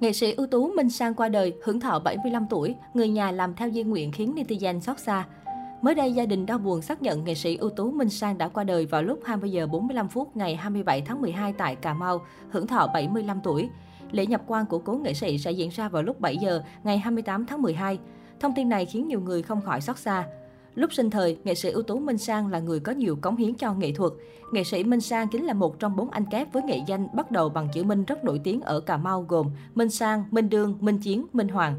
Nghệ sĩ ưu tú Minh Sang qua đời, hưởng thọ 75 tuổi, người nhà làm theo di nguyện khiến netizen xót xa. Mới đây, gia đình đau buồn xác nhận nghệ sĩ ưu tú Minh Sang đã qua đời vào lúc 20 giờ 45 phút ngày 27 tháng 12 tại Cà Mau, hưởng thọ 75 tuổi. Lễ nhập quan của cố nghệ sĩ sẽ diễn ra vào lúc 7 giờ ngày 28 tháng 12. Thông tin này khiến nhiều người không khỏi xót xa. Lúc sinh thời, nghệ sĩ ưu tú Minh Sang là người có nhiều cống hiến cho nghệ thuật. Nghệ sĩ Minh Sang chính là một trong bốn anh kép với nghệ danh bắt đầu bằng chữ Minh rất nổi tiếng ở Cà Mau gồm Minh Sang, Minh Đương, Minh Chiến, Minh Hoàng.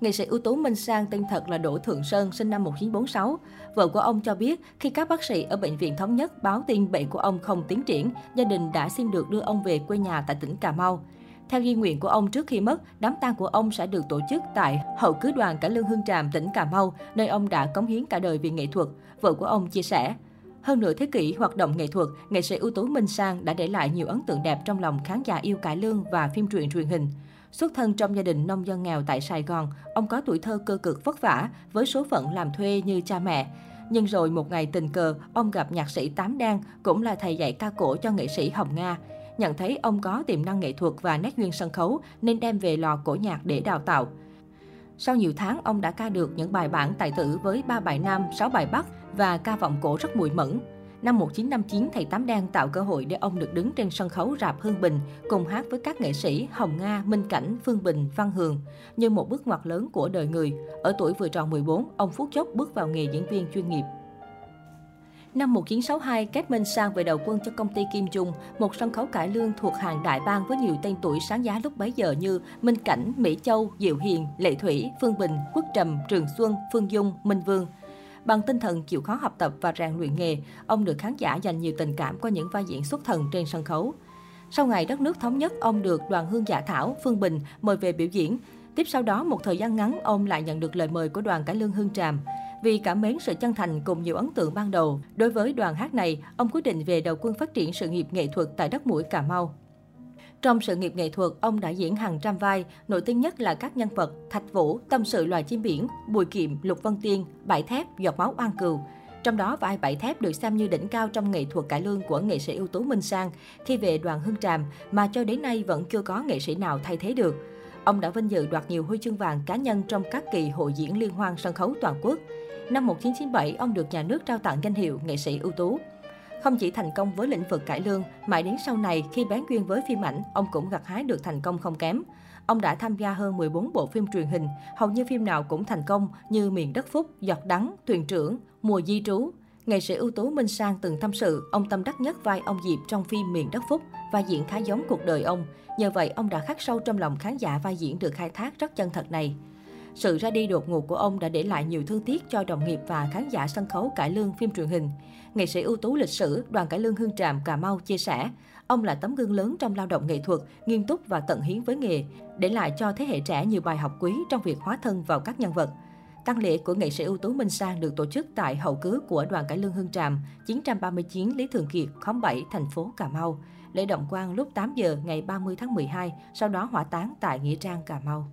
Nghệ sĩ ưu tú Minh Sang tên thật là Đỗ Thượng Sơn, sinh năm 1946. Vợ của ông cho biết, khi các bác sĩ ở Bệnh viện Thống nhất báo tin bệnh của ông không tiến triển, gia đình đã xin được đưa ông về quê nhà tại tỉnh Cà Mau. Theo di nguyện của ông trước khi mất, đám tang của ông sẽ được tổ chức tại hậu cứ đoàn cả Lương Hương Tràm, tỉnh Cà Mau, nơi ông đã cống hiến cả đời vì nghệ thuật. Vợ của ông chia sẻ. Hơn nửa thế kỷ hoạt động nghệ thuật, nghệ sĩ ưu tú Minh Sang đã để lại nhiều ấn tượng đẹp trong lòng khán giả yêu cải lương và phim truyện truyền hình. Xuất thân trong gia đình nông dân nghèo tại Sài Gòn, ông có tuổi thơ cơ cực vất vả với số phận làm thuê như cha mẹ. Nhưng rồi một ngày tình cờ, ông gặp nhạc sĩ Tám Đan, cũng là thầy dạy ca cổ cho nghệ sĩ Hồng Nga nhận thấy ông có tiềm năng nghệ thuật và nét duyên sân khấu nên đem về lò cổ nhạc để đào tạo. Sau nhiều tháng, ông đã ca được những bài bản tài tử với 3 bài nam, 6 bài bắc và ca vọng cổ rất mùi mẫn. Năm 1959, thầy Tám Đan tạo cơ hội để ông được đứng trên sân khấu rạp Hương Bình, cùng hát với các nghệ sĩ Hồng Nga, Minh Cảnh, Phương Bình, Văn Hường, như một bước ngoặt lớn của đời người. Ở tuổi vừa tròn 14, ông phút chốc bước vào nghề diễn viên chuyên nghiệp. Năm 1962, Kết Minh sang về đầu quân cho công ty Kim Dung, một sân khấu cải lương thuộc hàng đại bang với nhiều tên tuổi sáng giá lúc bấy giờ như Minh Cảnh, Mỹ Châu, Diệu Hiền, Lệ Thủy, Phương Bình, Quốc Trầm, Trường Xuân, Phương Dung, Minh Vương. Bằng tinh thần chịu khó học tập và rèn luyện nghề, ông được khán giả dành nhiều tình cảm qua những vai diễn xuất thần trên sân khấu. Sau ngày đất nước thống nhất, ông được đoàn hương giả thảo, Phương Bình mời về biểu diễn. Tiếp sau đó, một thời gian ngắn, ông lại nhận được lời mời của đoàn cải lương Hương Tràm. Vì cảm mến sự chân thành cùng nhiều ấn tượng ban đầu, đối với đoàn hát này, ông quyết định về đầu quân phát triển sự nghiệp nghệ thuật tại đất mũi Cà Mau. Trong sự nghiệp nghệ thuật, ông đã diễn hàng trăm vai, nổi tiếng nhất là các nhân vật Thạch Vũ, Tâm sự loài chim biển, Bùi Kiệm, Lục Vân Tiên, Bãi Thép, Giọt máu oan cừu. Trong đó, vai Bãi Thép được xem như đỉnh cao trong nghệ thuật cải lương của nghệ sĩ ưu tú Minh Sang khi về đoàn Hương Tràm mà cho đến nay vẫn chưa có nghệ sĩ nào thay thế được. Ông đã vinh dự đoạt nhiều huy chương vàng cá nhân trong các kỳ hội diễn liên hoan sân khấu toàn quốc. Năm 1997, ông được nhà nước trao tặng danh hiệu nghệ sĩ ưu tú. Không chỉ thành công với lĩnh vực cải lương, mãi đến sau này khi bán duyên với phim ảnh, ông cũng gặt hái được thành công không kém. Ông đã tham gia hơn 14 bộ phim truyền hình, hầu như phim nào cũng thành công như Miền đất phúc, Giọt đắng, Thuyền trưởng, Mùa di trú. Nghệ sĩ ưu tú Minh Sang từng tâm sự, ông tâm đắc nhất vai ông Diệp trong phim Miền đất phúc và diễn khá giống cuộc đời ông. Nhờ vậy, ông đã khắc sâu trong lòng khán giả vai diễn được khai thác rất chân thật này. Sự ra đi đột ngột của ông đã để lại nhiều thương tiếc cho đồng nghiệp và khán giả sân khấu cải lương phim truyền hình. Nghệ sĩ ưu tú lịch sử, đoàn cải lương Hương Tràm Cà Mau chia sẻ, ông là tấm gương lớn trong lao động nghệ thuật, nghiêm túc và tận hiến với nghề, để lại cho thế hệ trẻ nhiều bài học quý trong việc hóa thân vào các nhân vật. Tăng lễ của nghệ sĩ ưu tú Minh Sang được tổ chức tại hậu cứ của đoàn cải lương Hương Tràm, 939 Lý Thường Kiệt, khóm 7, thành phố Cà Mau. Lễ động quan lúc 8 giờ ngày 30 tháng 12, sau đó hỏa táng tại Nghĩa Trang, Cà Mau.